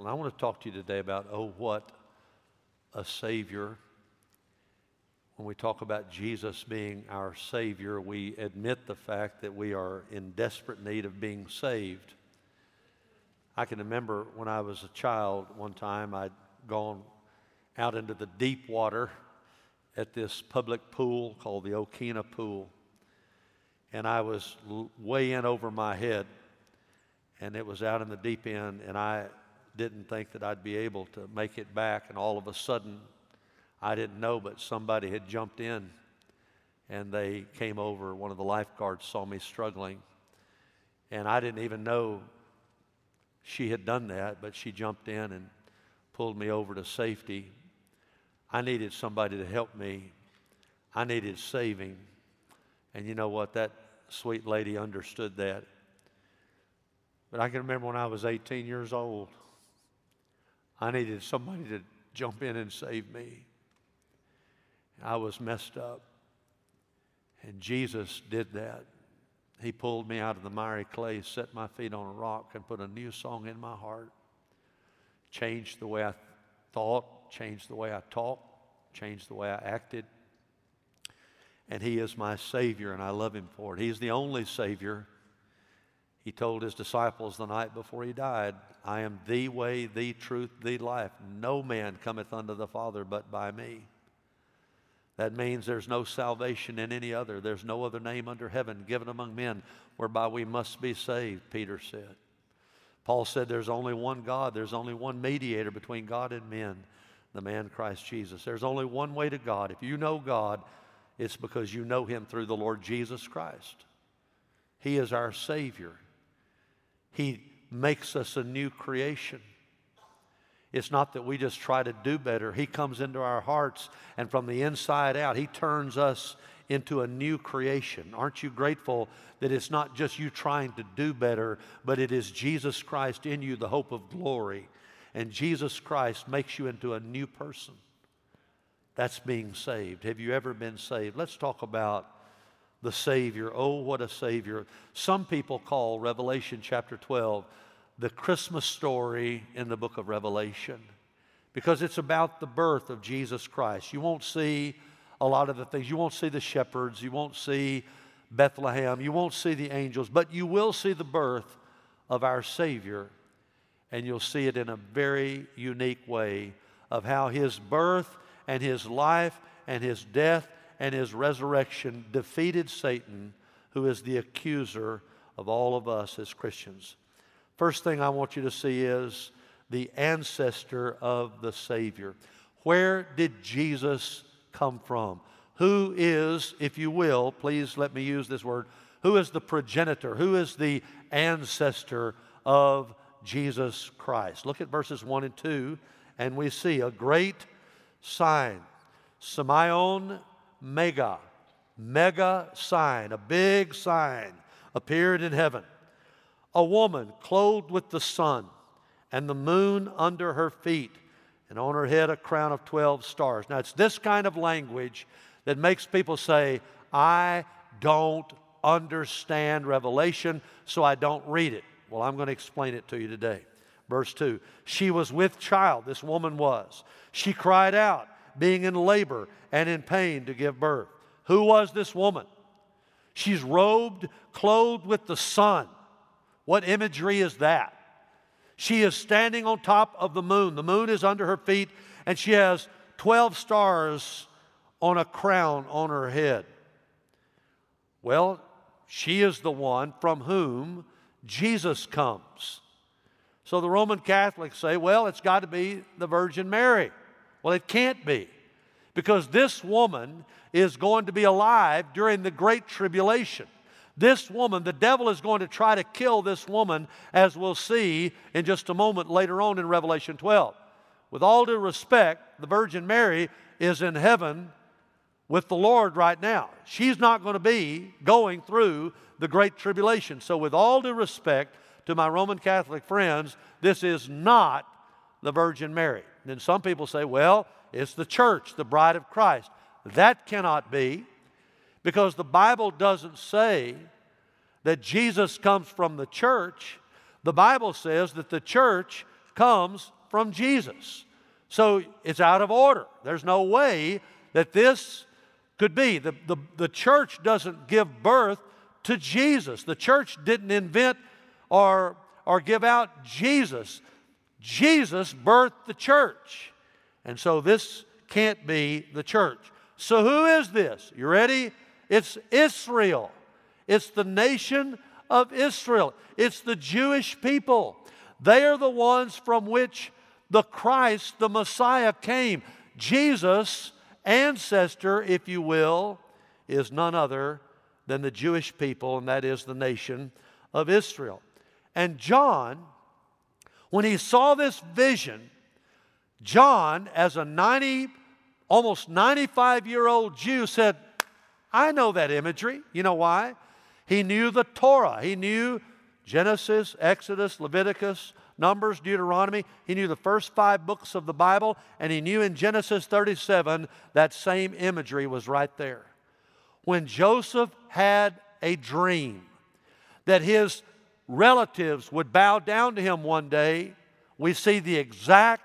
And I want to talk to you today about, oh, what a Savior. When we talk about Jesus being our Savior, we admit the fact that we are in desperate need of being saved. I can remember when I was a child, one time I'd gone out into the deep water at this public pool called the Okina Pool. And I was way in over my head, and it was out in the deep end, and I didn't think that I'd be able to make it back. And all of a sudden, I didn't know, but somebody had jumped in, and they came over. One of the lifeguards saw me struggling, and I didn't even know she had done that, but she jumped in and pulled me over to safety. I needed somebody to help me. I needed saving. And you know what? That sweet lady understood that. But I can remember when I was 18 years old, I needed somebody to jump in and save me. I was messed up. And Jesus did that. He pulled me out of the miry clay, set my feet on a rock, and put a new song in my heart. Changed the way I thought, changed the way I talked, changed the way I acted. And He is my Savior, and I love Him for it. He's the only Savior. He told His disciples the night before He died, I am the way, the truth, the life. No man cometh unto the Father but by me. That means there's no salvation in any other. There's no other name under heaven given among men whereby we must be saved, Peter said. Paul said there's only one God, there's only one mediator between God and men, the man Christ Jesus. There's only one way to God. If you know God, it's because you know Him through the Lord Jesus Christ. He is our Savior. He makes us a new creation. It's not that we just try to do better. He comes into our hearts, and from the inside out, He turns us into a new creation. Aren't you grateful that it's not just you trying to do better, but it is Jesus Christ in you, the hope of glory? And Jesus Christ makes you into a new person. That's being saved. Have you ever been saved? Let's talk about the Savior. Oh, what a Savior. Some people call Revelation chapter 12 the Christmas story in the book of Revelation because it's about the birth of Jesus Christ. You won't see a lot of the things. You won't see the shepherds, you won't see Bethlehem, you won't see the angels, but you will see the birth of our Savior, and you'll see it in a very unique way of how His birth and His life and His death and His resurrection defeated Satan, who is the accuser of all of us as Christians. First thing I want you to see is the ancestor of the Savior. Where did Jesus come from? Who is, if you will, please let me use this word, who is the progenitor? Who is the ancestor of Jesus Christ? Look at verses 1 and 2, and we see a great sign. Semeion mega, mega sign, a big sign appeared in heaven a woman clothed with the sun and the moon under her feet, and on her head a crown of 12 stars. Now, it's this kind of language that makes people say, I don't understand Revelation, so I don't read it. Well, I'm going to explain it to you today. Verse 2 She was with child, this woman was. She cried out, being in labor and in pain to give birth. Who was this woman? She's robed, clothed with the sun what imagery is that? She is standing on top of the moon. The moon is under her feet, and she has 12 stars on a crown on her head. Well, she is the one from whom Jesus comes. So the Roman Catholics say, well, it's got to be the Virgin Mary. Well, it can't be because this woman is going to be alive during the Great Tribulation. This woman, the devil is going to try to kill this woman, as we'll see in just a moment later on in Revelation 12. With all due respect, the Virgin Mary is in heaven with the Lord right now. She's not going to be going through the Great Tribulation. So, with all due respect to my Roman Catholic friends, this is not the Virgin Mary. Then some people say, well, it's the church, the bride of Christ. That cannot be because the Bible doesn't say that Jesus comes from the church. The Bible says that the church comes from Jesus. So it's out of order. There's no way that this could be. The, the, the church doesn't give birth to Jesus. The church didn't invent or, or give out Jesus. Jesus birthed the church. And so this can't be the church. So who is this? You ready? It's Israel. It's the nation of Israel. It's the Jewish people. They are the ones from which the Christ, the Messiah, came. Jesus' ancestor, if you will, is none other than the Jewish people, and that is the nation of Israel. And John, when he saw this vision, John, as a 90, almost 95 year old Jew, said, I know that imagery. You know why? He knew the Torah. He knew Genesis, Exodus, Leviticus, Numbers, Deuteronomy. He knew the first five books of the Bible, and he knew in Genesis 37 that same imagery was right there. When Joseph had a dream that his relatives would bow down to him one day, we see the exact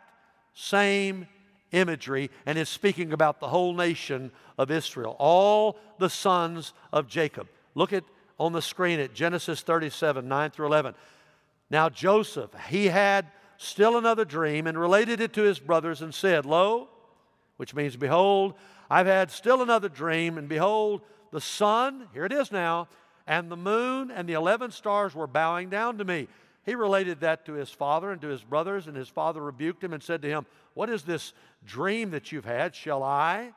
same imagery, and is speaking about the whole nation of Israel, all the sons of Jacob. Look at on the screen at Genesis 37, 9 through 11. Now, Joseph, he had still another dream and related it to his brothers and said, Lo, which means, Behold, I've had still another dream, and behold, the sun, here it is now, and the moon and the 11 stars were bowing down to me. He related that to his father and to his brothers, and his father rebuked him and said to him, What is this dream that you've had? Shall I?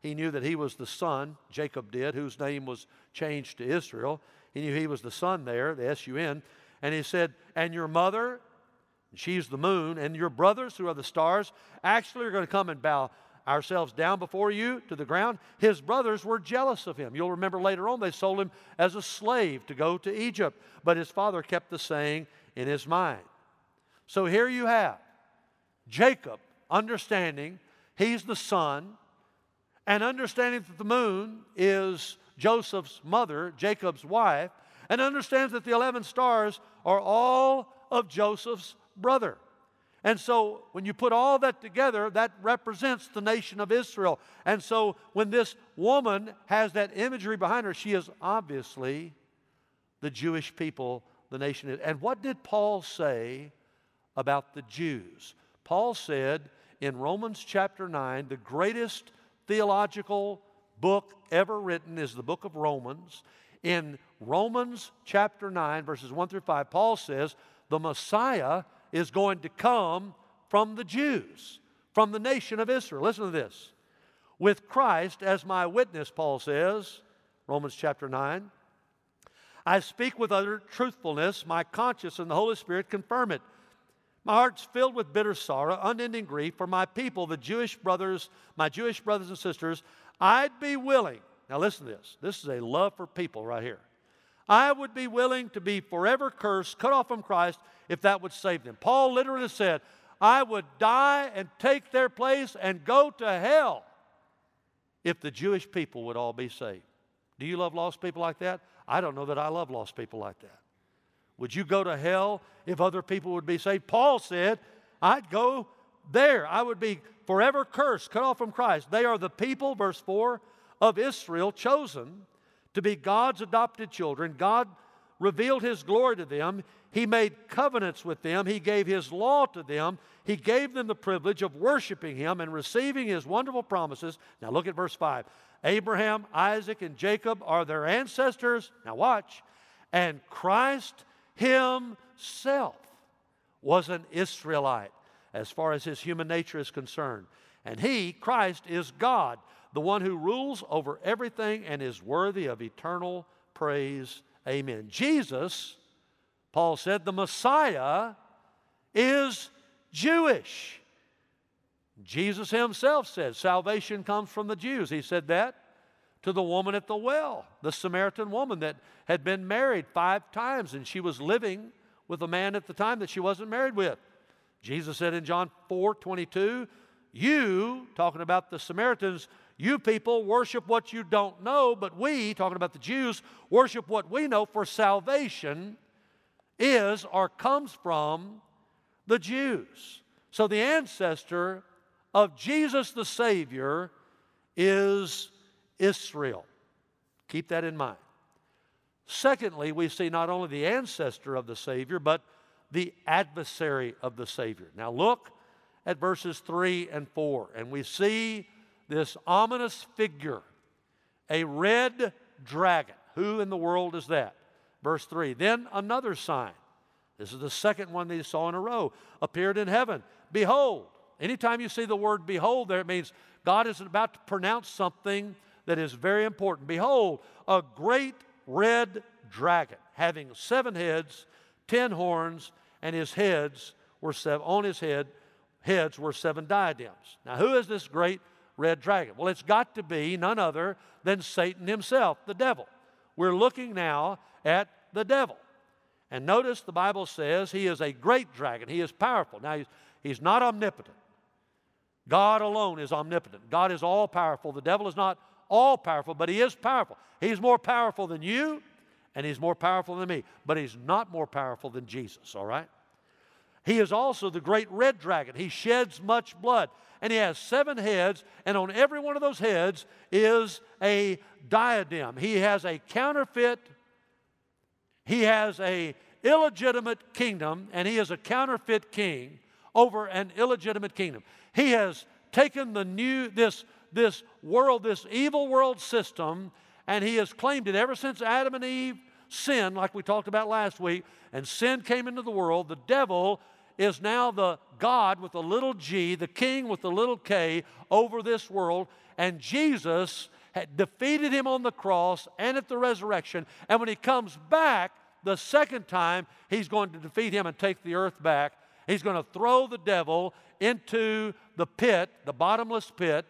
He knew that he was the son, Jacob did, whose name was changed to Israel. He knew he was the son there, the S U N. And he said, And your mother, she's the moon, and your brothers, who are the stars, actually are going to come and bow ourselves down before you to the ground. His brothers were jealous of him. You'll remember later on they sold him as a slave to go to Egypt, but his father kept the saying in his mind. So here you have Jacob understanding he's the son, and understanding that the moon is Joseph's mother, Jacob's wife, and understands that the 11 stars are all of Joseph's brother. And so when you put all that together, that represents the nation of Israel. And so when this woman has that imagery behind her, she is obviously the Jewish people, the nation. And what did Paul say about the Jews? Paul said in Romans chapter 9, the greatest theological book ever written is the book of Romans. In Romans chapter 9, verses 1 through 5, Paul says the Messiah is going to come from the Jews, from the nation of Israel. Listen to this. With Christ as my witness, Paul says, Romans chapter 9, I speak with utter truthfulness. My conscience and the Holy Spirit confirm it. My heart's filled with bitter sorrow, unending grief for my people, the Jewish brothers, my Jewish brothers and sisters. I'd be willing, now listen to this. This is a love for people right here. I would be willing to be forever cursed, cut off from Christ, if that would save them. Paul literally said, I would die and take their place and go to hell if the Jewish people would all be saved. Do you love lost people like that? I don't know that I love lost people like that. Would you go to hell if other people would be saved? Paul said, I'd go there. I would be forever cursed, cut off from Christ. They are the people, verse 4, of Israel chosen to be God's adopted children. God revealed His glory to them. He made covenants with them. He gave His law to them. He gave them the privilege of worshiping Him and receiving His wonderful promises. Now look at verse 5. Abraham, Isaac, and Jacob are their ancestors. Now watch. And Christ Himself was an Israelite as far as His human nature is concerned. And He, Christ, is God the one who rules over everything and is worthy of eternal praise. Amen. Jesus, Paul said, the Messiah is Jewish. Jesus himself said, Salvation comes from the Jews. He said that to the woman at the well, the Samaritan woman that had been married five times and she was living with a man at the time that she wasn't married with. Jesus said in John 4 22, You, talking about the Samaritans, you people worship what you don't know, but we, talking about the Jews, worship what we know, for salvation is or comes from the Jews. So the ancestor of Jesus the Savior is Israel. Keep that in mind. Secondly, we see not only the ancestor of the Savior, but the adversary of the Savior. Now look at verses 3 and 4, and we see this ominous figure, a red dragon. Who in the world is that? Verse 3 Then another sign. This is the second one they saw in a row, appeared in heaven. Behold, anytime you see the word behold there, it means God is about to pronounce something that is very important. Behold, a great red dragon having seven heads, ten horns, and his heads were seven, on his head, heads were seven diadems. Now, who is this great red dragon? Well, it's got to be none other than Satan himself, the devil. We're looking now at the devil. And notice the Bible says he is a great dragon. He is powerful. Now, he's, he's not omnipotent. God alone is omnipotent. God is all powerful. The devil is not all powerful, but he is powerful. He's more powerful than you, and he's more powerful than me, but he's not more powerful than Jesus, all right? He is also the great red dragon. He sheds much blood, and he has seven heads, and on every one of those heads is a diadem. He has a counterfeit, he has a illegitimate kingdom, and he is a counterfeit king over an illegitimate kingdom. He has taken the new this this world, this evil world system, and he has claimed it ever since Adam and Eve sinned, like we talked about last week, and sin came into the world. The devil is now the God with the little g, the king with the little k over this world, and Jesus had defeated him on the cross and at the resurrection. And when he comes back the second time, he's going to defeat him and take the earth back. He's going to throw the devil into the pit, the bottomless pit,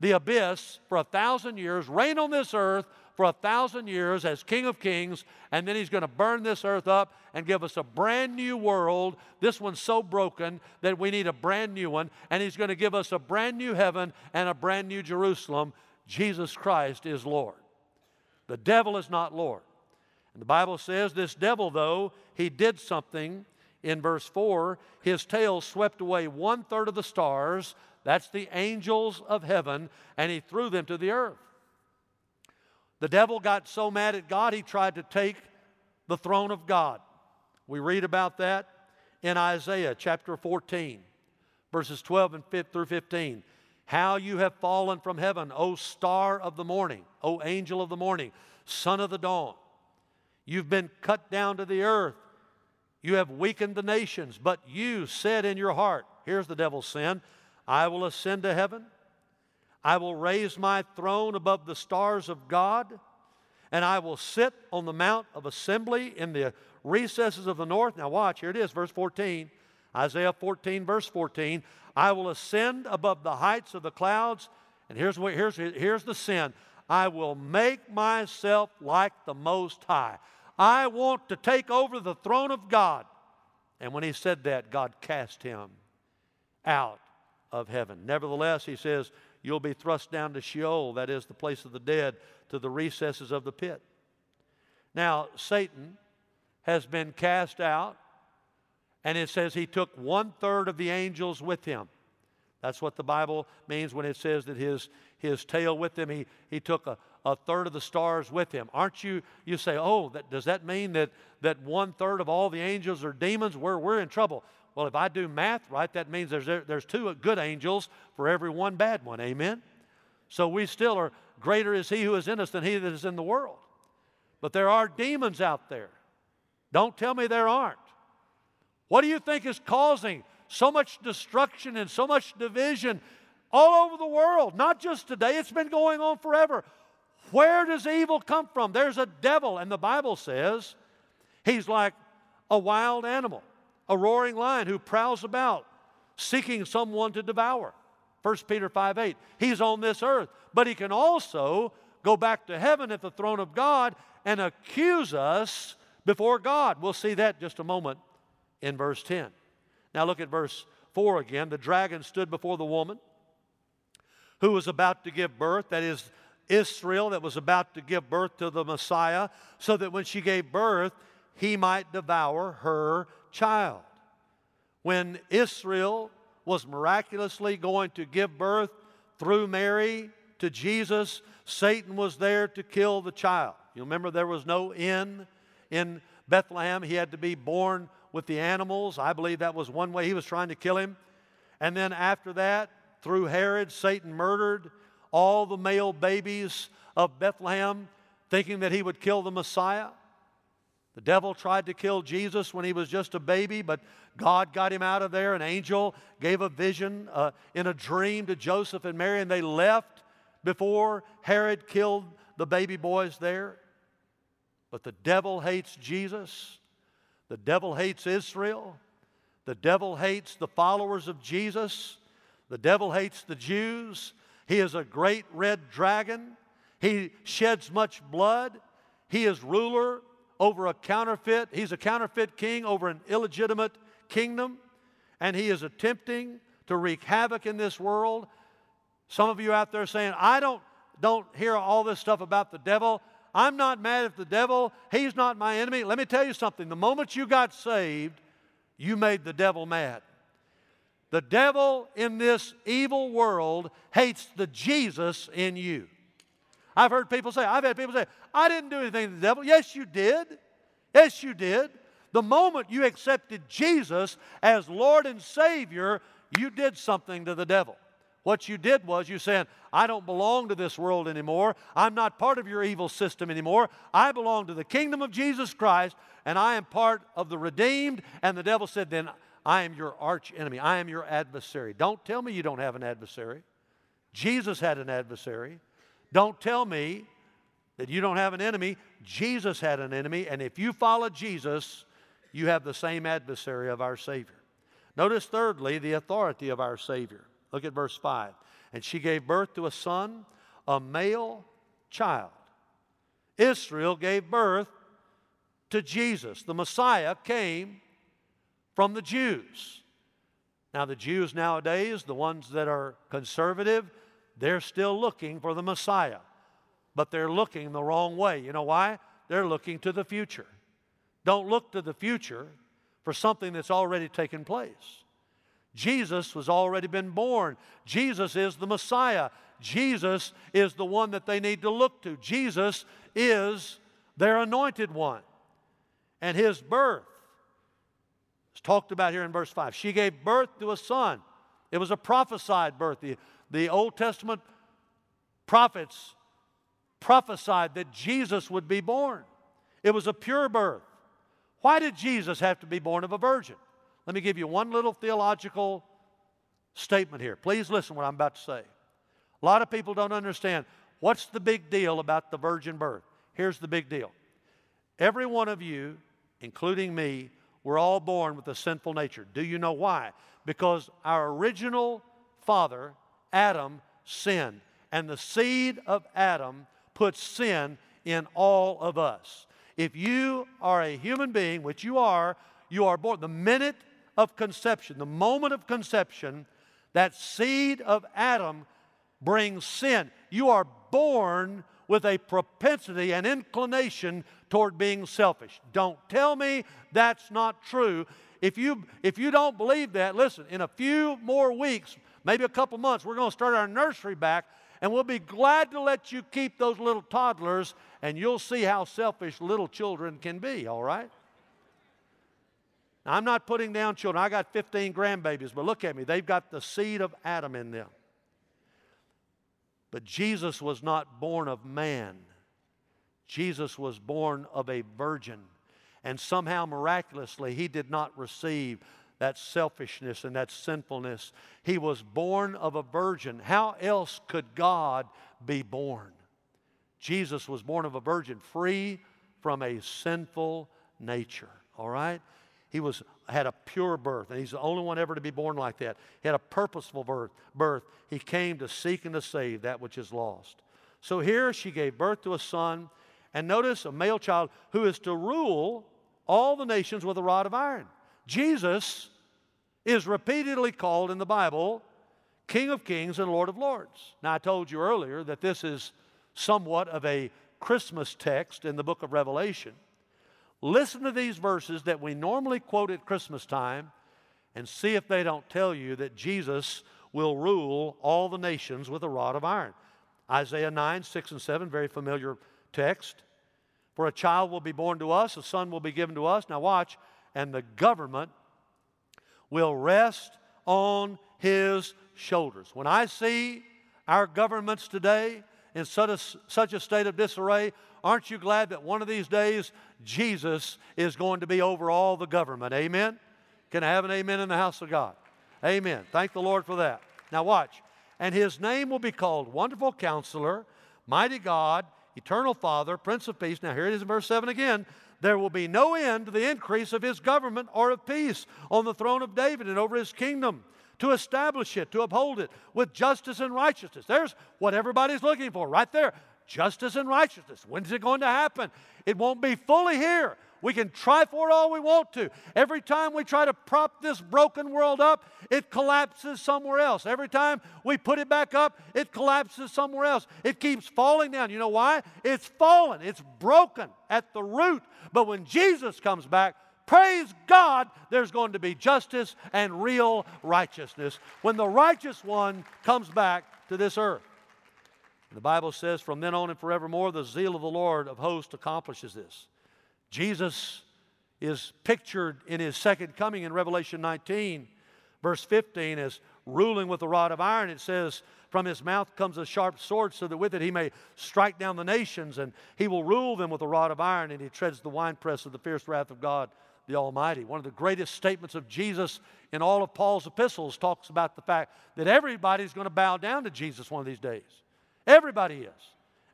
the abyss for a thousand years, reign on this earth for a thousand years as King of Kings, and then He's going to burn this earth up and give us a brand new world. This one's so broken that we need a brand new one, and He's going to give us a brand new heaven and a brand new Jerusalem. Jesus Christ is Lord. The devil is not Lord. And the Bible says this devil, though, he did something in verse 4. His tail swept away one third of the stars, that's the angels of heaven, and he threw them to the earth. The devil got so mad at God, he tried to take the throne of God. We read about that in Isaiah chapter 14, verses 12 and through 15. How you have fallen from heaven, O star of the morning, O angel of the morning, son of the dawn. You've been cut down to the earth. You have weakened the nations, but you said in your heart, here's the devil's sin I will ascend to heaven. I will raise my throne above the stars of God, and I will sit on the mount of assembly in the recesses of the north. Now, watch, here it is, verse 14. Isaiah 14, verse 14. I will ascend above the heights of the clouds. And here's, what, here's, here's the sin I will make myself like the Most High. I want to take over the throne of God. And when he said that, God cast him out of heaven. Nevertheless, he says, You'll be thrust down to Sheol, that is the place of the dead, to the recesses of the pit. Now, Satan has been cast out, and it says he took one third of the angels with him. That's what the Bible means when it says that his, his tail with him, he, he took a, a third of the stars with him. Aren't you, you say, oh, that, does that mean that, that one third of all the angels are demons? We're, we're in trouble. Well, if I do math right, that means there's, there's two good angels for every one bad one. Amen? So we still are greater is he who is in us than he that is in the world. But there are demons out there. Don't tell me there aren't. What do you think is causing so much destruction and so much division all over the world? Not just today, it's been going on forever. Where does evil come from? There's a devil, and the Bible says he's like a wild animal a roaring lion who prowls about seeking someone to devour. 1 Peter 5 8. He's on this earth, but he can also go back to heaven at the throne of God and accuse us before God. We'll see that just a moment in verse 10. Now look at verse 4 again. The dragon stood before the woman who was about to give birth, that is, Israel, that was about to give birth to the Messiah, so that when she gave birth, he might devour her child. when Israel was miraculously going to give birth through Mary to Jesus, Satan was there to kill the child. You remember there was no inn in Bethlehem. He had to be born with the animals. I believe that was one way he was trying to kill him. And then after that, through Herod, Satan murdered all the male babies of Bethlehem, thinking that he would kill the Messiah. The devil tried to kill Jesus when he was just a baby, but God got him out of there. An angel gave a vision uh, in a dream to Joseph and Mary, and they left before Herod killed the baby boys there. But the devil hates Jesus. The devil hates Israel. The devil hates the followers of Jesus. The devil hates the Jews. He is a great red dragon. He sheds much blood. He is ruler over a counterfeit. He's a counterfeit king over an illegitimate kingdom. And he is attempting to wreak havoc in this world. Some of you out there saying, I don't, don't hear all this stuff about the devil. I'm not mad at the devil. He's not my enemy. Let me tell you something. The moment you got saved, you made the devil mad. The devil in this evil world hates the Jesus in you. I've heard people say, I've had people say, I didn't do anything to the devil. Yes, you did. Yes, you did. The moment you accepted Jesus as Lord and Savior, you did something to the devil. What you did was you said, I don't belong to this world anymore. I'm not part of your evil system anymore. I belong to the kingdom of Jesus Christ, and I am part of the redeemed. And the devil said, Then I am your arch enemy. I am your adversary. Don't tell me you don't have an adversary. Jesus had an adversary. Don't tell me that you don't have an enemy. Jesus had an enemy, and if you follow Jesus, you have the same adversary of our Savior. Notice, thirdly, the authority of our Savior. Look at verse 5. And she gave birth to a son, a male child. Israel gave birth to Jesus. The Messiah came from the Jews. Now, the Jews nowadays, the ones that are conservative, they're still looking for the Messiah, but they're looking the wrong way. You know why? They're looking to the future. Don't look to the future for something that's already taken place. Jesus was already been born. Jesus is the Messiah. Jesus is the one that they need to look to. Jesus is their anointed one. And his birth is talked about here in verse 5. She gave birth to a son. It was a prophesied birth. The Old Testament prophets prophesied that Jesus would be born. It was a pure birth. Why did Jesus have to be born of a virgin? Let me give you one little theological statement here. Please listen what I'm about to say. A lot of people don't understand what's the big deal about the virgin birth. Here's the big deal. Every one of you, including me, we're all born with a sinful nature. Do you know why? Because our original father, Adam, sinned. And the seed of Adam puts sin in all of us. If you are a human being, which you are, you are born. The minute of conception, the moment of conception, that seed of Adam brings sin. You are born with a propensity and inclination toward being selfish. Don't tell me that's not true. If you, if you don't believe that, listen, in a few more weeks, maybe a couple months, we're going to start our nursery back, and we'll be glad to let you keep those little toddlers, and you'll see how selfish little children can be, all right? Now, I'm not putting down children. I got 15 grandbabies, but look at me. They've got the seed of Adam in them. But Jesus was not born of man, Jesus was born of a virgin. And somehow, miraculously, he did not receive that selfishness and that sinfulness. He was born of a virgin. How else could God be born? Jesus was born of a virgin, free from a sinful nature. All right? He was, had a pure birth, and he's the only one ever to be born like that. He had a purposeful birth. birth. He came to seek and to save that which is lost. So here she gave birth to a son, and notice a male child who is to rule all the nations with a rod of iron. Jesus is repeatedly called in the Bible King of Kings and Lord of Lords. Now, I told you earlier that this is somewhat of a Christmas text in the book of Revelation. Listen to these verses that we normally quote at Christmas time, and see if they don't tell you that Jesus will rule all the nations with a rod of iron. Isaiah 9, 6, and 7, very familiar text. For a child will be born to us, a son will be given to us. Now, watch, and the government will rest on his shoulders. When I see our governments today in such a, such a state of disarray, aren't you glad that one of these days Jesus is going to be over all the government? Amen? Can I have an amen in the house of God? Amen. Thank the Lord for that. Now, watch. And his name will be called Wonderful Counselor, Mighty God, Eternal Father, Prince of Peace. Now, here it is in verse 7 again. There will be no end to the increase of his government or of peace on the throne of David and over his kingdom to establish it, to uphold it with justice and righteousness. There's what everybody's looking for right there justice and righteousness. When's it going to happen? It won't be fully here. We can try for it all we want to. Every time we try to prop this broken world up, it collapses somewhere else. Every time we put it back up, it collapses somewhere else. It keeps falling down. You know why? It's fallen, it's broken at the root. But when Jesus comes back, Praise God, there's going to be justice and real righteousness when the righteous one comes back to this earth. The Bible says, from then on and forevermore, the zeal of the Lord of hosts accomplishes this. Jesus is pictured in his second coming in Revelation 19, verse 15, as ruling with a rod of iron. It says, From his mouth comes a sharp sword, so that with it he may strike down the nations, and he will rule them with a rod of iron, and he treads the winepress of the fierce wrath of God the Almighty. One of the greatest statements of Jesus in all of Paul's epistles talks about the fact that everybody's going to bow down to Jesus one of these days. Everybody is.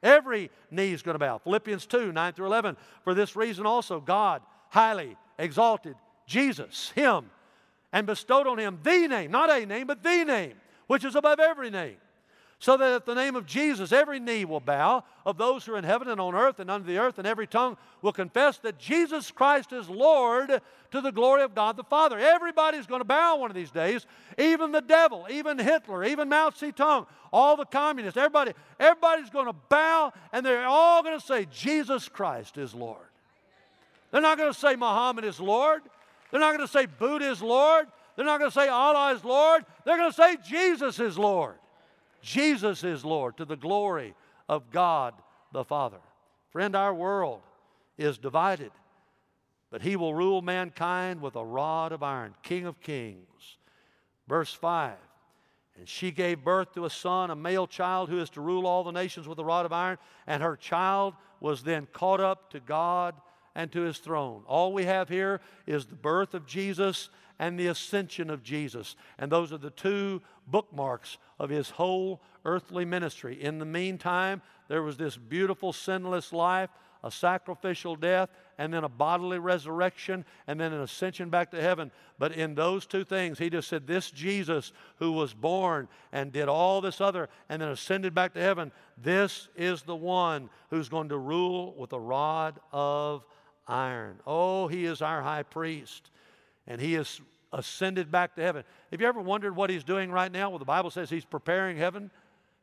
Every knee is going to bow. Philippians 2 9 through 11. For this reason also, God highly exalted Jesus, Him, and bestowed on Him the name, not a name, but the name, which is above every name so that at the name of Jesus every knee will bow of those who are in heaven and on earth and under the earth, and every tongue will confess that Jesus Christ is Lord to the glory of God the Father. Everybody's going to bow one of these days, even the devil, even Hitler, even Mao Zedong, all the communists, everybody, everybody's going to bow and they're all going to say, Jesus Christ is Lord. They're not going to say Muhammad is Lord. They're not going to say Buddha is Lord. They're not going to say Allah is Lord. They're going to say Jesus is Lord. Jesus is Lord to the glory of God the Father. Friend, our world is divided, but He will rule mankind with a rod of iron, King of kings. Verse 5 And she gave birth to a son, a male child, who is to rule all the nations with a rod of iron, and her child was then caught up to God and to his throne. All we have here is the birth of Jesus and the ascension of Jesus. And those are the two bookmarks of his whole earthly ministry. In the meantime, there was this beautiful, sinless life, a sacrificial death, and then a bodily resurrection, and then an ascension back to heaven. But in those two things, he just said, This Jesus who was born and did all this other and then ascended back to heaven, this is the one who's going to rule with a rod of iron. Oh, he is our high priest and he has ascended back to heaven. Have you ever wondered what he's doing right now? Well, the Bible says he's preparing heaven.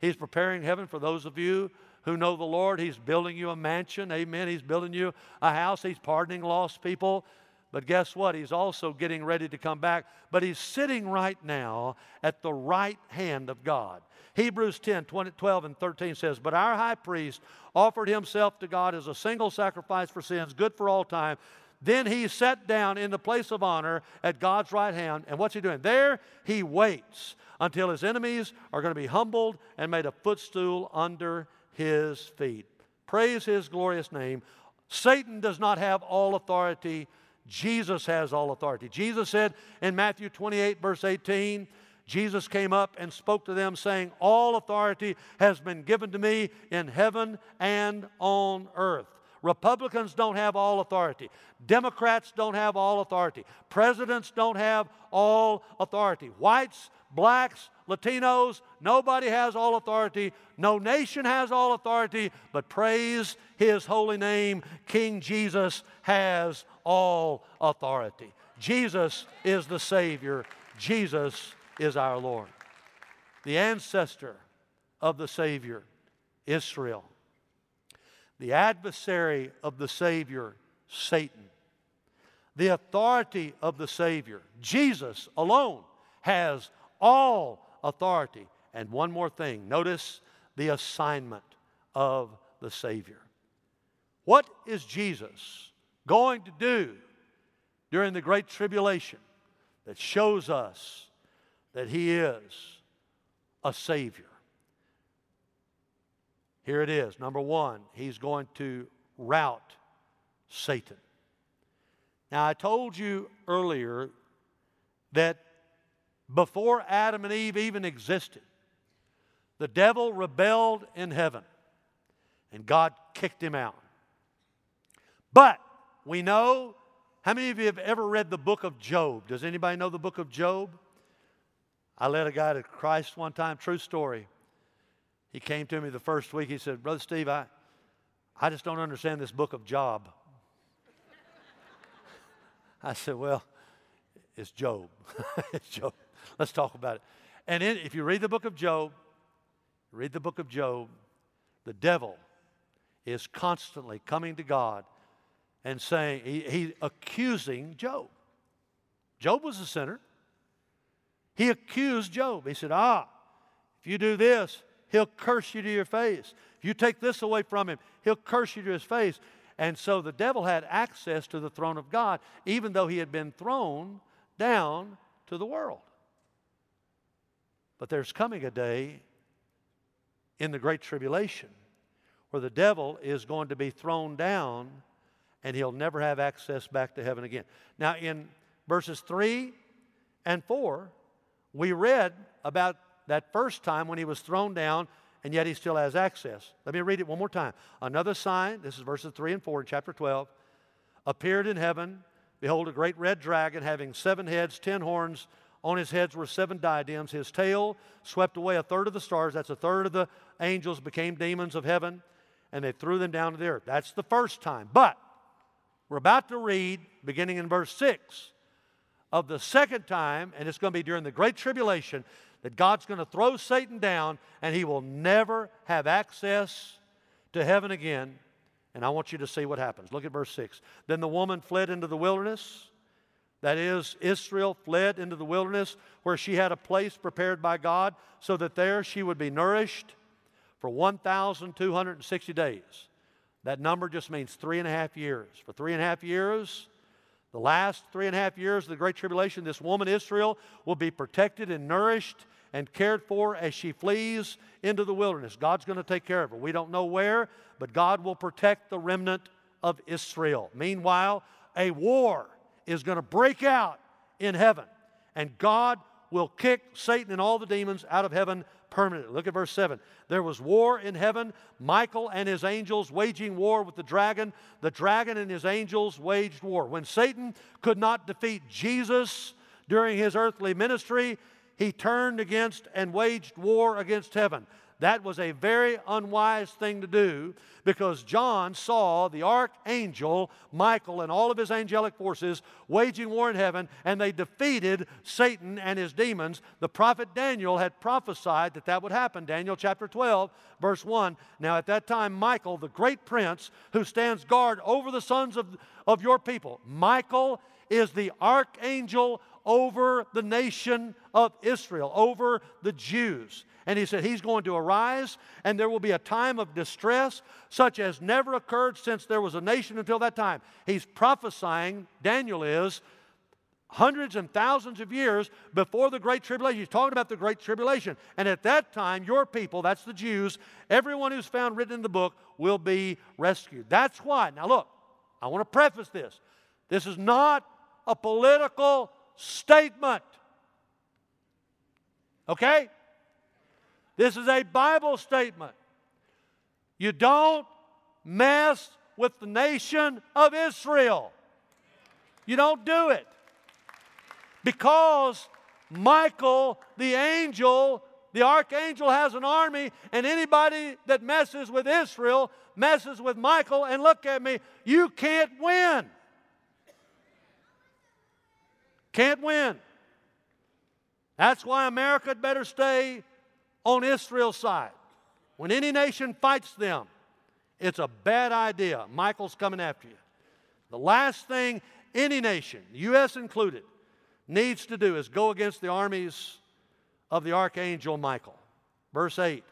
He's preparing heaven for those of you who know the Lord. He's building you a mansion. Amen. He's building you a house. He's pardoning lost people. But guess what? He's also getting ready to come back. But he's sitting right now at the right hand of God. Hebrews 10 20, 12 and 13 says, But our high priest offered himself to God as a single sacrifice for sins, good for all time. Then he sat down in the place of honor at God's right hand. And what's he doing? There he waits until his enemies are going to be humbled and made a footstool under his feet. Praise his glorious name. Satan does not have all authority. Jesus has all authority. Jesus said in Matthew 28, verse 18, Jesus came up and spoke to them, saying, All authority has been given to me in heaven and on earth. Republicans don't have all authority. Democrats don't have all authority. Presidents don't have all authority. Whites, blacks, Latinos, nobody has all authority. No nation has all authority, but praise his holy name. King Jesus has all authority. Jesus is the Savior. Jesus is our Lord. The ancestor of the Savior, Israel the adversary of the Savior, Satan, the authority of the Savior. Jesus alone has all authority. And one more thing notice the assignment of the Savior. What is Jesus going to do during the Great Tribulation that shows us that He is a Savior? Here it is. Number one, He's going to rout Satan. Now, I told you earlier that before Adam and Eve even existed, the devil rebelled in heaven and God kicked him out. But we know, how many of you have ever read the book of Job? Does anybody know the book of Job? I led a guy to Christ one time, true story. He came to me the first week. He said, Brother Steve, I, I just don't understand this book of Job. I said, Well, it's Job. it's Job. Let's talk about it. And in, if you read the book of Job, read the book of Job, the devil is constantly coming to God and saying, he, he accusing Job. Job was a sinner. He accused Job. He said, Ah, if you do this, he'll curse you to your face. If you take this away from him, he'll curse you to his face. And so the devil had access to the throne of God, even though he had been thrown down to the world. But there's coming a day in the Great Tribulation where the devil is going to be thrown down and he'll never have access back to heaven again. Now, in verses 3 and 4, we read about that first time when he was thrown down and yet he still has access. Let me read it one more time. Another sign, this is verses 3 and 4 in chapter 12, appeared in heaven. Behold, a great red dragon having seven heads, ten horns. On his heads were seven diadems. His tail swept away a third of the stars. That's a third of the angels became demons of heaven, and they threw them down to the earth. That's the first time. But we're about to read, beginning in verse 6, of the second time, and it's going to be during the Great Tribulation that God's going to throw Satan down and he will never have access to heaven again. And I want you to see what happens. Look at verse 6. Then the woman fled into the wilderness. That is, Israel fled into the wilderness where she had a place prepared by God so that there she would be nourished for 1,260 days. That number just means three and a half years. For three and a half years, the last three and a half years of the Great Tribulation, this woman, Israel, will be protected and nourished and cared for as she flees into the wilderness. God's going to take care of her. We don't know where, but God will protect the remnant of Israel. Meanwhile, a war is going to break out in heaven, and God will kick Satan and all the demons out of heaven permanently. Look at verse 7. There was war in heaven, Michael and his angels waging war with the dragon. The dragon and his angels waged war. When Satan could not defeat Jesus during his earthly ministry, he turned against and waged war against heaven. That was a very unwise thing to do because John saw the archangel Michael and all of his angelic forces waging war in heaven, and they defeated Satan and his demons. The prophet Daniel had prophesied that that would happen. Daniel chapter 12, verse 1. Now, at that time, Michael, the great prince who stands guard over the sons of, of your people, Michael is the archangel over the nation of Israel, over the Jews. And he said, He's going to arise, and there will be a time of distress such as never occurred since there was a nation until that time. He's prophesying, Daniel is, hundreds and thousands of years before the Great Tribulation. He's talking about the Great Tribulation. And at that time, your people, that's the Jews, everyone who's found written in the book will be rescued. That's why. Now, look, I want to preface this. This is not a political statement. Okay? This is a Bible statement. You don't mess with the nation of Israel. You don't do it. Because Michael, the angel, the archangel has an army, and anybody that messes with Israel messes with Michael. And look at me, you can't win. Can't win. That's why America better stay on Israel's side. When any nation fights them, it's a bad idea. Michael's coming after you. The last thing any nation, U.S. included, needs to do is go against the armies of the archangel Michael. Verse 8.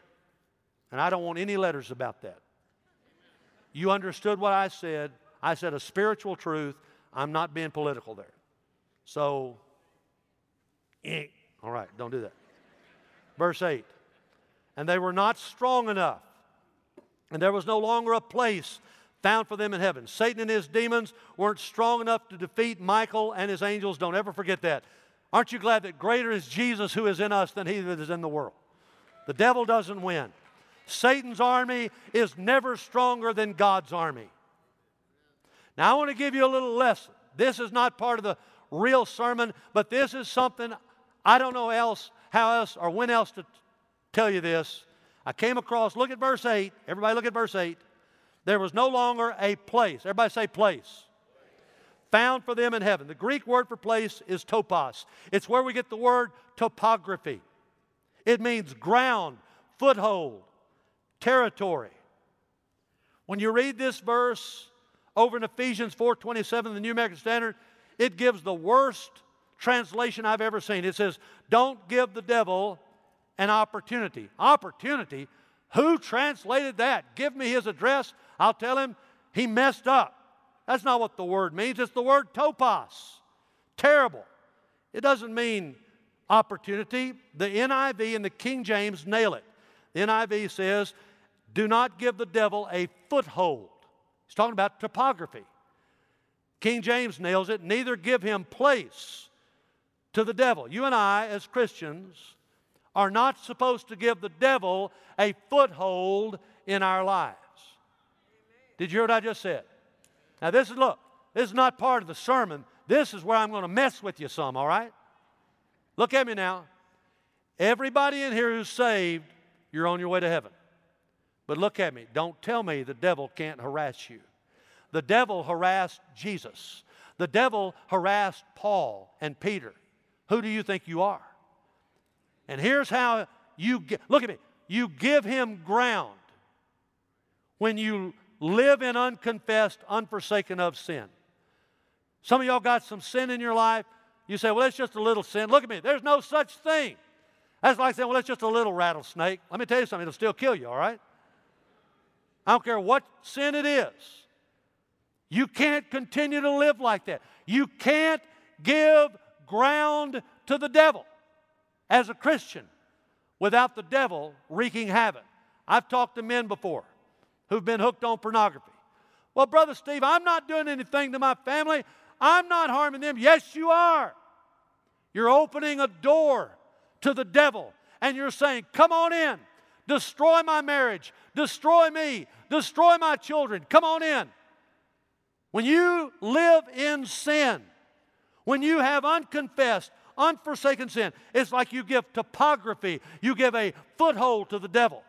And I don't want any letters about that. You understood what I said. I said a spiritual truth. I'm not being political there. So, eh, all right, don't do that. Verse 8. And they were not strong enough, and there was no longer a place found for them in heaven. Satan and his demons weren't strong enough to defeat Michael and his angels. Don't ever forget that. Aren't you glad that greater is Jesus who is in us than he that is in the world? The devil doesn't win. Satan's army is never stronger than God's army. Now, I want to give you a little lesson. This is not part of the real sermon, but this is something I don't know else, how else, or when else to tell you this. I came across, look at verse 8. Everybody, look at verse 8. There was no longer a place. Everybody say place. Found for them in heaven. The Greek word for place is topos. It's where we get the word topography. It means ground, foothold, territory. When you read this verse over in Ephesians 4:27, the New American Standard, it gives the worst translation I've ever seen. It says, "Don't give the devil an opportunity." Opportunity? Who translated that? Give me his address. I'll tell him he messed up. That's not what the word means. It's the word topos. Terrible. It doesn't mean opportunity. The NIV and the King James nail it. The NIV says, do not give the devil a foothold. He's talking about topography. King James nails it, neither give him place to the devil. You and I, as Christians, are not supposed to give the devil a foothold in our lives. Did you hear what I just said? Now, this is, look, this is not part of the sermon. This is where I'm going to mess with you some, all right? Look at me now. Everybody in here who's saved, you're on your way to heaven. But look at me. Don't tell me the devil can't harass you. The devil harassed Jesus. The devil harassed Paul and Peter. Who do you think you are? And here's how you get, look at me. You give him ground when you live in unconfessed, unforsaken of sin. Some of y'all got some sin in your life. You say, well, it's just a little sin. Look at me. There's no such thing. That's like saying, well, it's just a little rattlesnake. Let me tell you something, it'll still kill you, all right? I don't care what sin it is. You can't continue to live like that. You can't give ground to the devil as a Christian without the devil wreaking havoc. I've talked to men before who've been hooked on pornography. Well, Brother Steve, I'm not doing anything to my family. I'm not harming them. Yes, you are. You're opening a door to the devil and you're saying, Come on in, destroy my marriage, destroy me, destroy my children. Come on in. When you live in sin, when you have unconfessed, unforsaken sin, it's like you give topography, you give a foothold to the devil.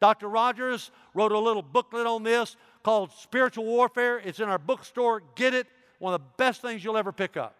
Dr. Rogers wrote a little booklet on this called Spiritual Warfare. It's in our bookstore. Get it. One of the best things you'll ever pick up.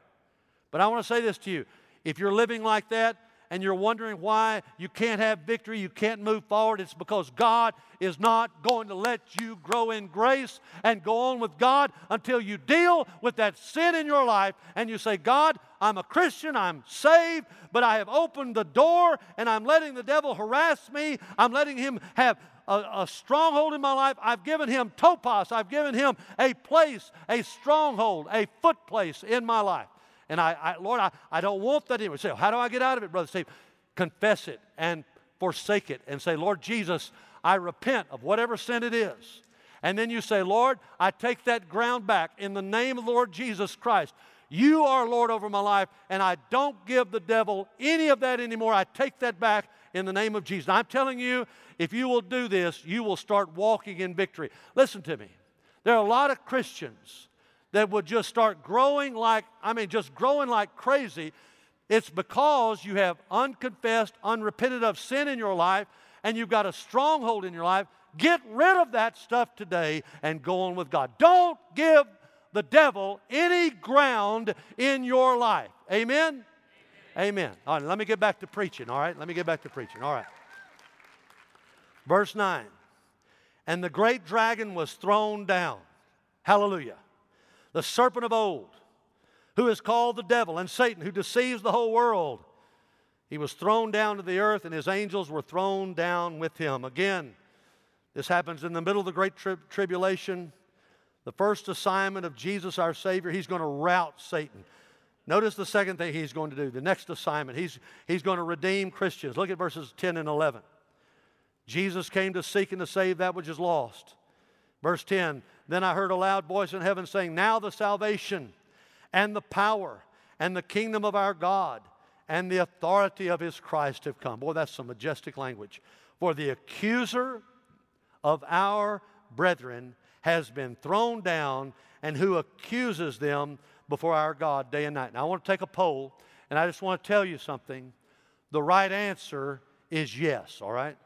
But I want to say this to you. If you're living like that, and you're wondering why you can't have victory, you can't move forward, it's because God is not going to let you grow in grace and go on with God until you deal with that sin in your life and you say, God, I'm a Christian, I'm saved, but I have opened the door and I'm letting the devil harass me. I'm letting him have a, a, stronghold in my life. I've given him topos. I've given him a place, a stronghold, a foot place in my life. And I, I Lord, I, I don't want that anymore. Say, how do I get out of it, Brother Steve? Confess it and forsake it and say, Lord Jesus, I repent of whatever sin it is. And then you say, Lord, I take that ground back in the name of Lord Jesus Christ. You are Lord over my life, and I don't give the devil any of that anymore. I take that back in the name of Jesus. I'm telling you, if you will do this, you will start walking in victory. Listen to me. There are a lot of Christians that would just start growing like, I mean, just growing like crazy, it's because you have unconfessed, unrepented of sin in your life, and you've got a stronghold in your life. Get rid of that stuff today and go on with God. Don't give the devil any ground in your life. Amen? Amen. Amen. All right, let me get back to preaching, all right? Let me get back to preaching, all right. Verse 9. And the great dragon was thrown down. Hallelujah the serpent of old, who is called the devil and Satan, who deceives the whole world. He was thrown down to the earth, and his angels were thrown down with him. Again, this happens in the middle of the Great tri- Tribulation. The first assignment of Jesus, our Savior, he's going to rout Satan. Notice the second thing he's going to do, the next assignment. He's, he's going to redeem Christians. Look at verses 10 and 11. Jesus came to seek and to save that which is lost. Verse 10 Then I heard a loud voice in heaven saying, Now the salvation and the power and the kingdom of our God and the authority of his Christ have come. Boy, that's some majestic language. For the accuser of our brethren has been thrown down, and who accuses them before our God day and night. Now, I want to take a poll, and I just want to tell you something. The right answer is yes, all right?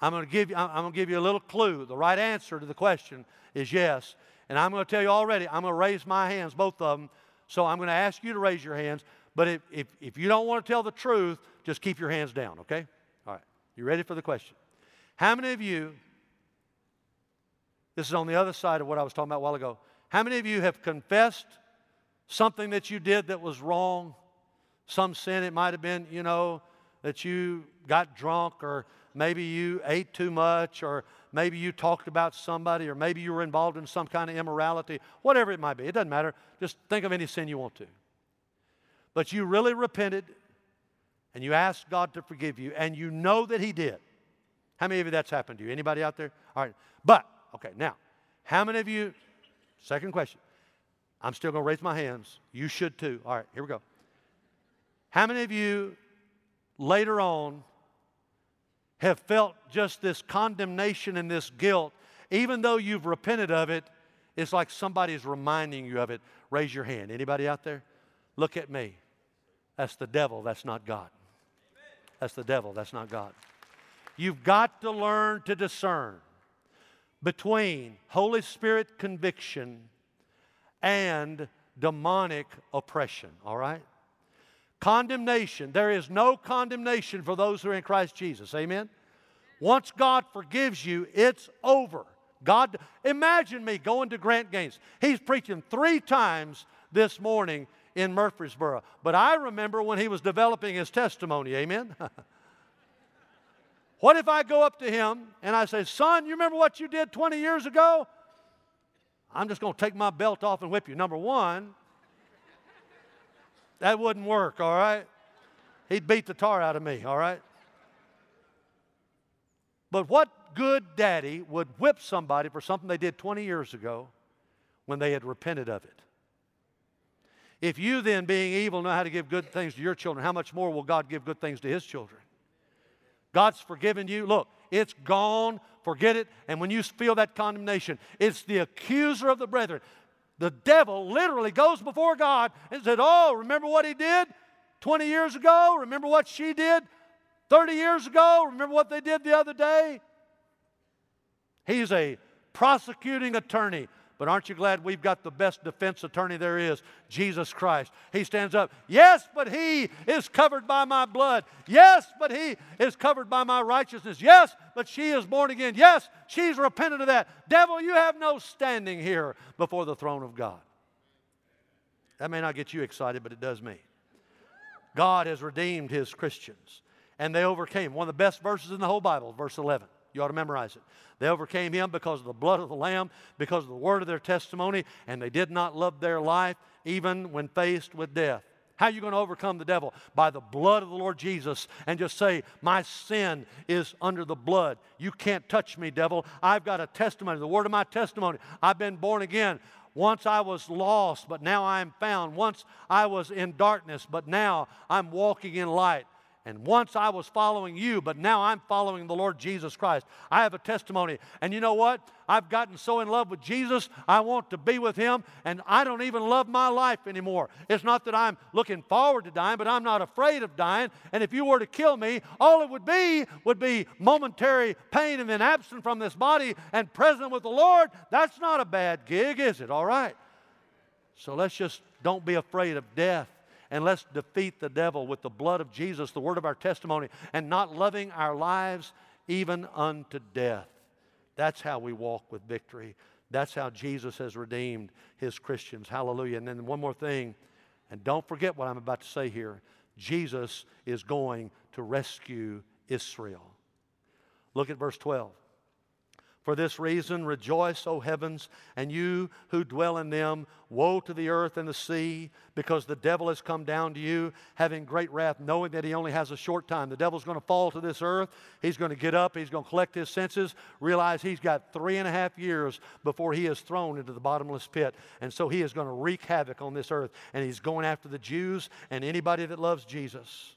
I'm going to give you, I'm going to give you a little clue. The right answer to the question is yes. And I'm going to tell you already, I'm going to raise my hands, both of them. So I'm going to ask you to raise your hands. But if, if, if you don't want to tell the truth, just keep your hands down, okay? All right. You ready for the question? How many of you, this is on the other side of what I was talking about a while ago, how many of you have confessed something that you did that was wrong? Some sin, it might have been, you know, that you got drunk or maybe you ate too much or maybe you talked about somebody or maybe you were involved in some kind of immorality, whatever it might be. It doesn't matter. Just think of any sin you want to. But you really repented and you asked God to forgive you and you know that He did. How many of you that's happened to you? Anybody out there? All right. But, okay, now, how many of you, second question, I'm still going to raise my hands. You should too. All right, here we go. How many of you later on have felt just this condemnation and this guilt, even though you've repented of it, it's like somebody's reminding you of it. Raise your hand. Anybody out there? Look at me. That's the devil, that's not God. That's the devil, that's not God. You've got to learn to discern between Holy Spirit conviction and demonic oppression, all right? Condemnation. There is no condemnation for those who are in Christ Jesus. Amen? Once God forgives you, it's over. God, imagine me going to Grant Gaines. He's preaching three times this morning in Murfreesboro. But I remember when he was developing his testimony. Amen? what if I go up to him and I say, Son, you remember what you did 20 years ago? I'm just going to take my belt off and whip you. Number one, that wouldn't work, all right? He'd beat the tar out of me, all right? But what good daddy would whip somebody for something they did 20 years ago when they had repented of it? If you then, being evil, know how to give good things to your children, how much more will God give good things to his children? God's forgiven you. Look, it's gone. Forget it. And when you feel that condemnation, it's the accuser of the brethren the devil literally goes before God and said, Oh, remember what he did 20 years ago? Remember what she did 30 years ago? Remember what they did the other day? He's a prosecuting attorney but aren't you glad we've got the best defense attorney there is, Jesus Christ? He stands up. Yes, but he is covered by my blood. Yes, but he is covered by my righteousness. Yes, but she is born again. Yes, she's repented of that. Devil, you have no standing here before the throne of God. That may not get you excited, but it does me. God has redeemed his Christians, and they overcame. One of the best verses in the whole Bible, verse 11. You ought to memorize it. They overcame him because of the blood of the Lamb, because of the word of their testimony, and they did not love their life even when faced with death. How are you going to overcome the devil? By the blood of the Lord Jesus and just say, My sin is under the blood. You can't touch me, devil. I've got a testimony, the word of my testimony. I've been born again. Once I was lost, but now I am found. Once I was in darkness, but now I'm walking in light. And once I was following you, but now I'm following the Lord Jesus Christ. I have a testimony. And you know what? I've gotten so in love with Jesus, I want to be with Him, and I don't even love my life anymore. It's not that I'm looking forward to dying, but I'm not afraid of dying. And if you were to kill me, all it would be would be momentary pain and then absent from this body and present with the Lord. That's not a bad gig, is it? All right. So let's just don't be afraid of death and let's defeat the devil with the blood of Jesus, the word of our testimony, and not loving our lives even unto death. That's how we walk with victory. That's how Jesus has redeemed his Christians. Hallelujah. And then one more thing And don't forget what I'm about to say here. Jesus is going to rescue Israel. Look at verse 12. For this reason, rejoice, O heavens, and you who dwell in them. Woe to the earth and the sea, because the devil has come down to you, having great wrath, knowing that he only has a short time. The devil's going to fall to this earth. He's going to get up. He's going to collect his senses, realize he's got three and a half years before he is thrown into the bottomless pit. And so he is going to wreak havoc on this earth. And he's going after the Jews and anybody that loves Jesus.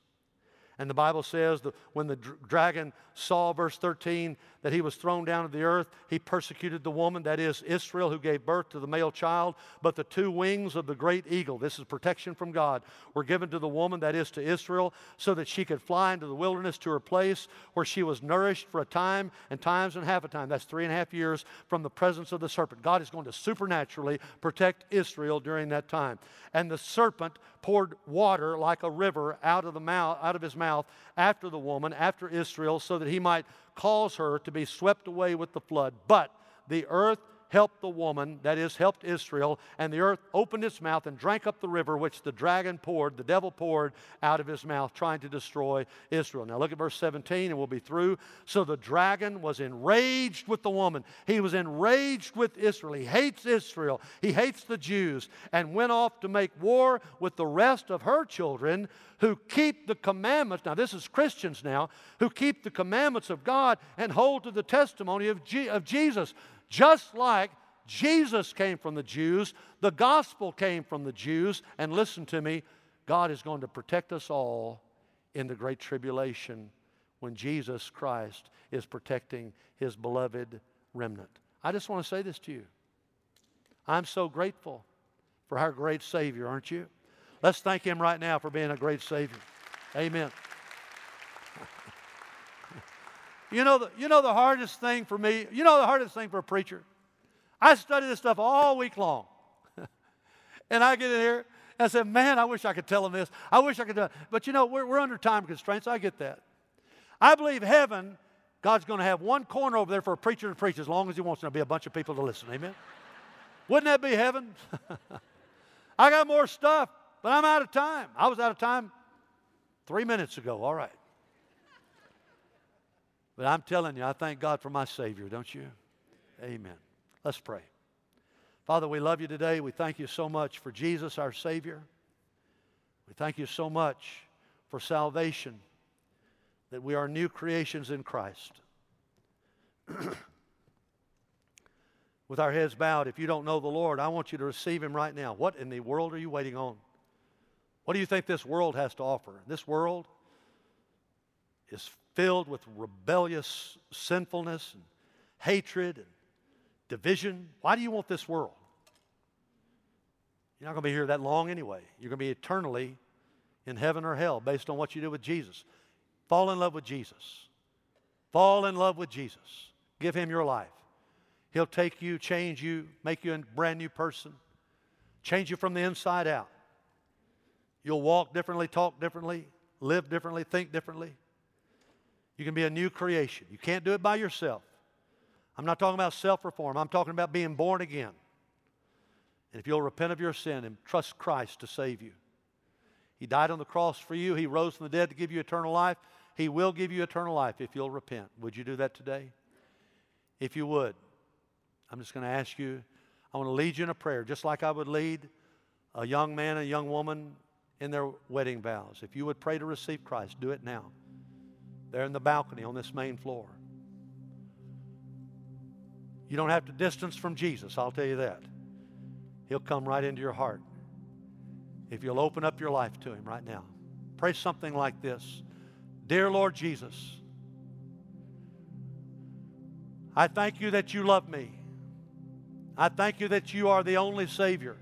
And the Bible says that when the dr- dragon saw, verse 13, that he was thrown down to the earth, he persecuted the woman, that is Israel, who gave birth to the male child. But the two wings of the great eagle, this is protection from God, were given to the woman, that is to Israel, so that she could fly into the wilderness to her place where she was nourished for a time and times and half a time. That's three and a half years from the presence of the serpent. God is going to supernaturally protect Israel during that time. And the serpent poured water like a river out of the mouth out of his mouth after the woman after Israel so that he might cause her to be swept away with the flood. But the earth helped the woman, that is, helped Israel, and the earth opened its mouth and drank up the river which the dragon poured, the devil poured out of his mouth, trying to destroy Israel. Now look at verse 17, and we'll be through. So the dragon was enraged with the woman. He was enraged with Israel. He hates Israel. He hates the Jews, and went off to make war with the rest of her children who keep the commandments. Now, this is Christians now, who keep the commandments of God and hold to the testimony of, G- of Jesus. Just like Jesus came from the Jews, the gospel came from the Jews, and listen to me, God is going to protect us all in the great tribulation when Jesus Christ is protecting his beloved remnant. I just want to say this to you. I'm so grateful for our great Savior, aren't you? Let's thank him right now for being a great Savior. Amen. You know, the, you know the hardest thing for me, you know the hardest thing for a preacher? I study this stuff all week long. and I get in here and I said, man, I wish I could tell them this. I wish I could it. But you know, we're, we're under time constraints. I get that. I believe heaven, God's going to have one corner over there for a preacher to preach as long as he wants. There'll be a bunch of people to listen. Amen? Wouldn't that be heaven? I got more stuff, but I'm out of time. I was out of time three minutes ago. All right. But I'm telling you, I thank God for my Savior, don't you? Amen. Let's pray. Father, we love you today. We thank you so much for Jesus, our Savior. We thank you so much for salvation, that we are new creations in Christ. With our heads bowed, if you don't know the Lord, I want you to receive Him right now. What in the world are you waiting on? What do you think this world has to offer? This world is filled with rebellious sinfulness and hatred and division. Why do you want this world? You're not going to be here that long anyway. You're going to be eternally in heaven or hell based on what you do with Jesus. Fall in love with Jesus. Fall in love with Jesus. Give him your life. He'll take you, change you, make you a brand new person, change you from the inside out. You'll walk differently, talk differently, live differently, think differently. You can be a new creation. You can't do it by yourself. I'm not talking about self reform, I'm talking about being born again. And if you'll repent of your sin and trust Christ to save you, He died on the cross for you, He rose from the dead to give you eternal life. He will give you eternal life if you'll repent. Would you do that today? If you would, I'm just going to ask you, I want to lead you in a prayer, just like I would lead a young man a young woman in their wedding vows. If you would pray to receive Christ, do it now. There in the balcony on this main floor. You don't have to distance from Jesus, I'll tell you that. He'll come right into your heart if you'll open up your life to Him right now. Pray something like this Dear Lord Jesus, I thank you that you love me. I thank you that you are the only Savior.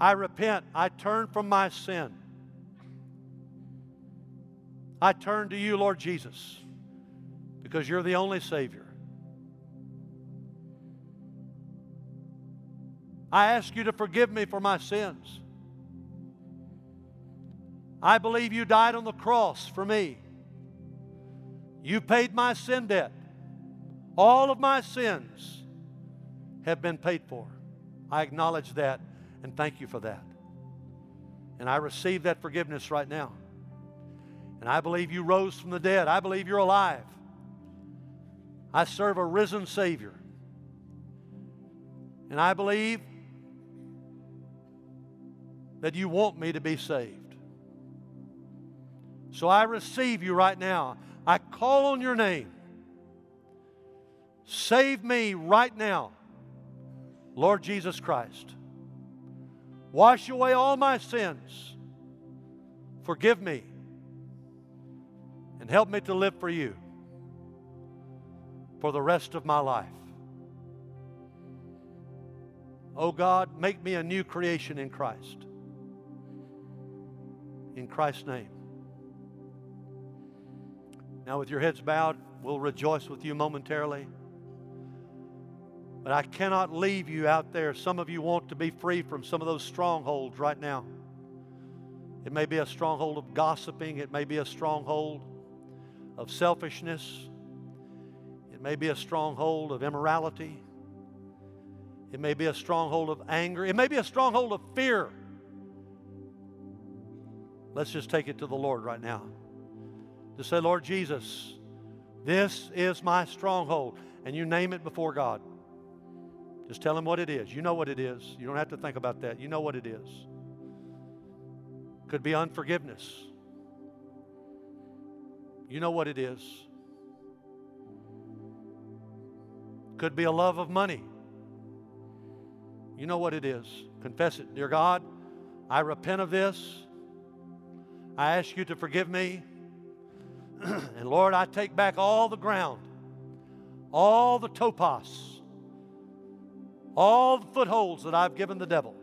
I repent. I turn from my sin. I turn to you, Lord Jesus, because you're the only Savior. I ask you to forgive me for my sins. I believe you died on the cross for me. You paid my sin debt. All of my sins have been paid for. I acknowledge that and thank you for that. And I receive that forgiveness right now. And I believe you rose from the dead. I believe you're alive. I serve a risen Savior. And I believe that you want me to be saved. So I receive you right now. I call on your name. Save me right now, Lord Jesus Christ. Wash away all my sins. Forgive me. Help me to live for you for the rest of my life. Oh God, make me a new creation in Christ. In Christ's name. Now, with your heads bowed, we'll rejoice with you momentarily. But I cannot leave you out there. Some of you want to be free from some of those strongholds right now. It may be a stronghold of gossiping, it may be a stronghold of selfishness, it may be a stronghold of immorality, it may be a stronghold of anger, it may be a stronghold of fear. Let's just take it to the Lord right now. To say, Lord Jesus, this is my stronghold. And you name it before God. Just tell him what it is. You know what it is. You don't have to think about that. You know what it is. Could be unforgiveness. You know what it is. Could be a love of money. You know what it is. Confess it. Dear God, I repent of this. I ask you to forgive me. and Lord, I take back all the ground, all the topos, all the footholds that I've given the devil.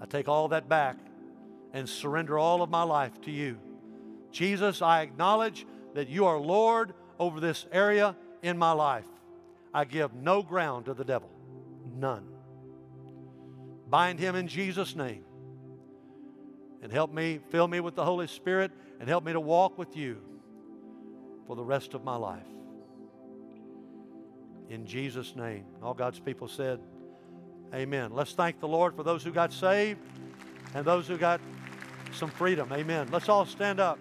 I take all that back and surrender all of my life to you. Jesus, I acknowledge that you are Lord over this area in my life. I give no ground to the devil, none. Bind him in Jesus' name and help me, fill me with the Holy Spirit, and help me to walk with you for the rest of my life. In Jesus' name. All God's people said, Amen. Let's thank the Lord for those who got saved and those who got some freedom. Amen. Let's all stand up.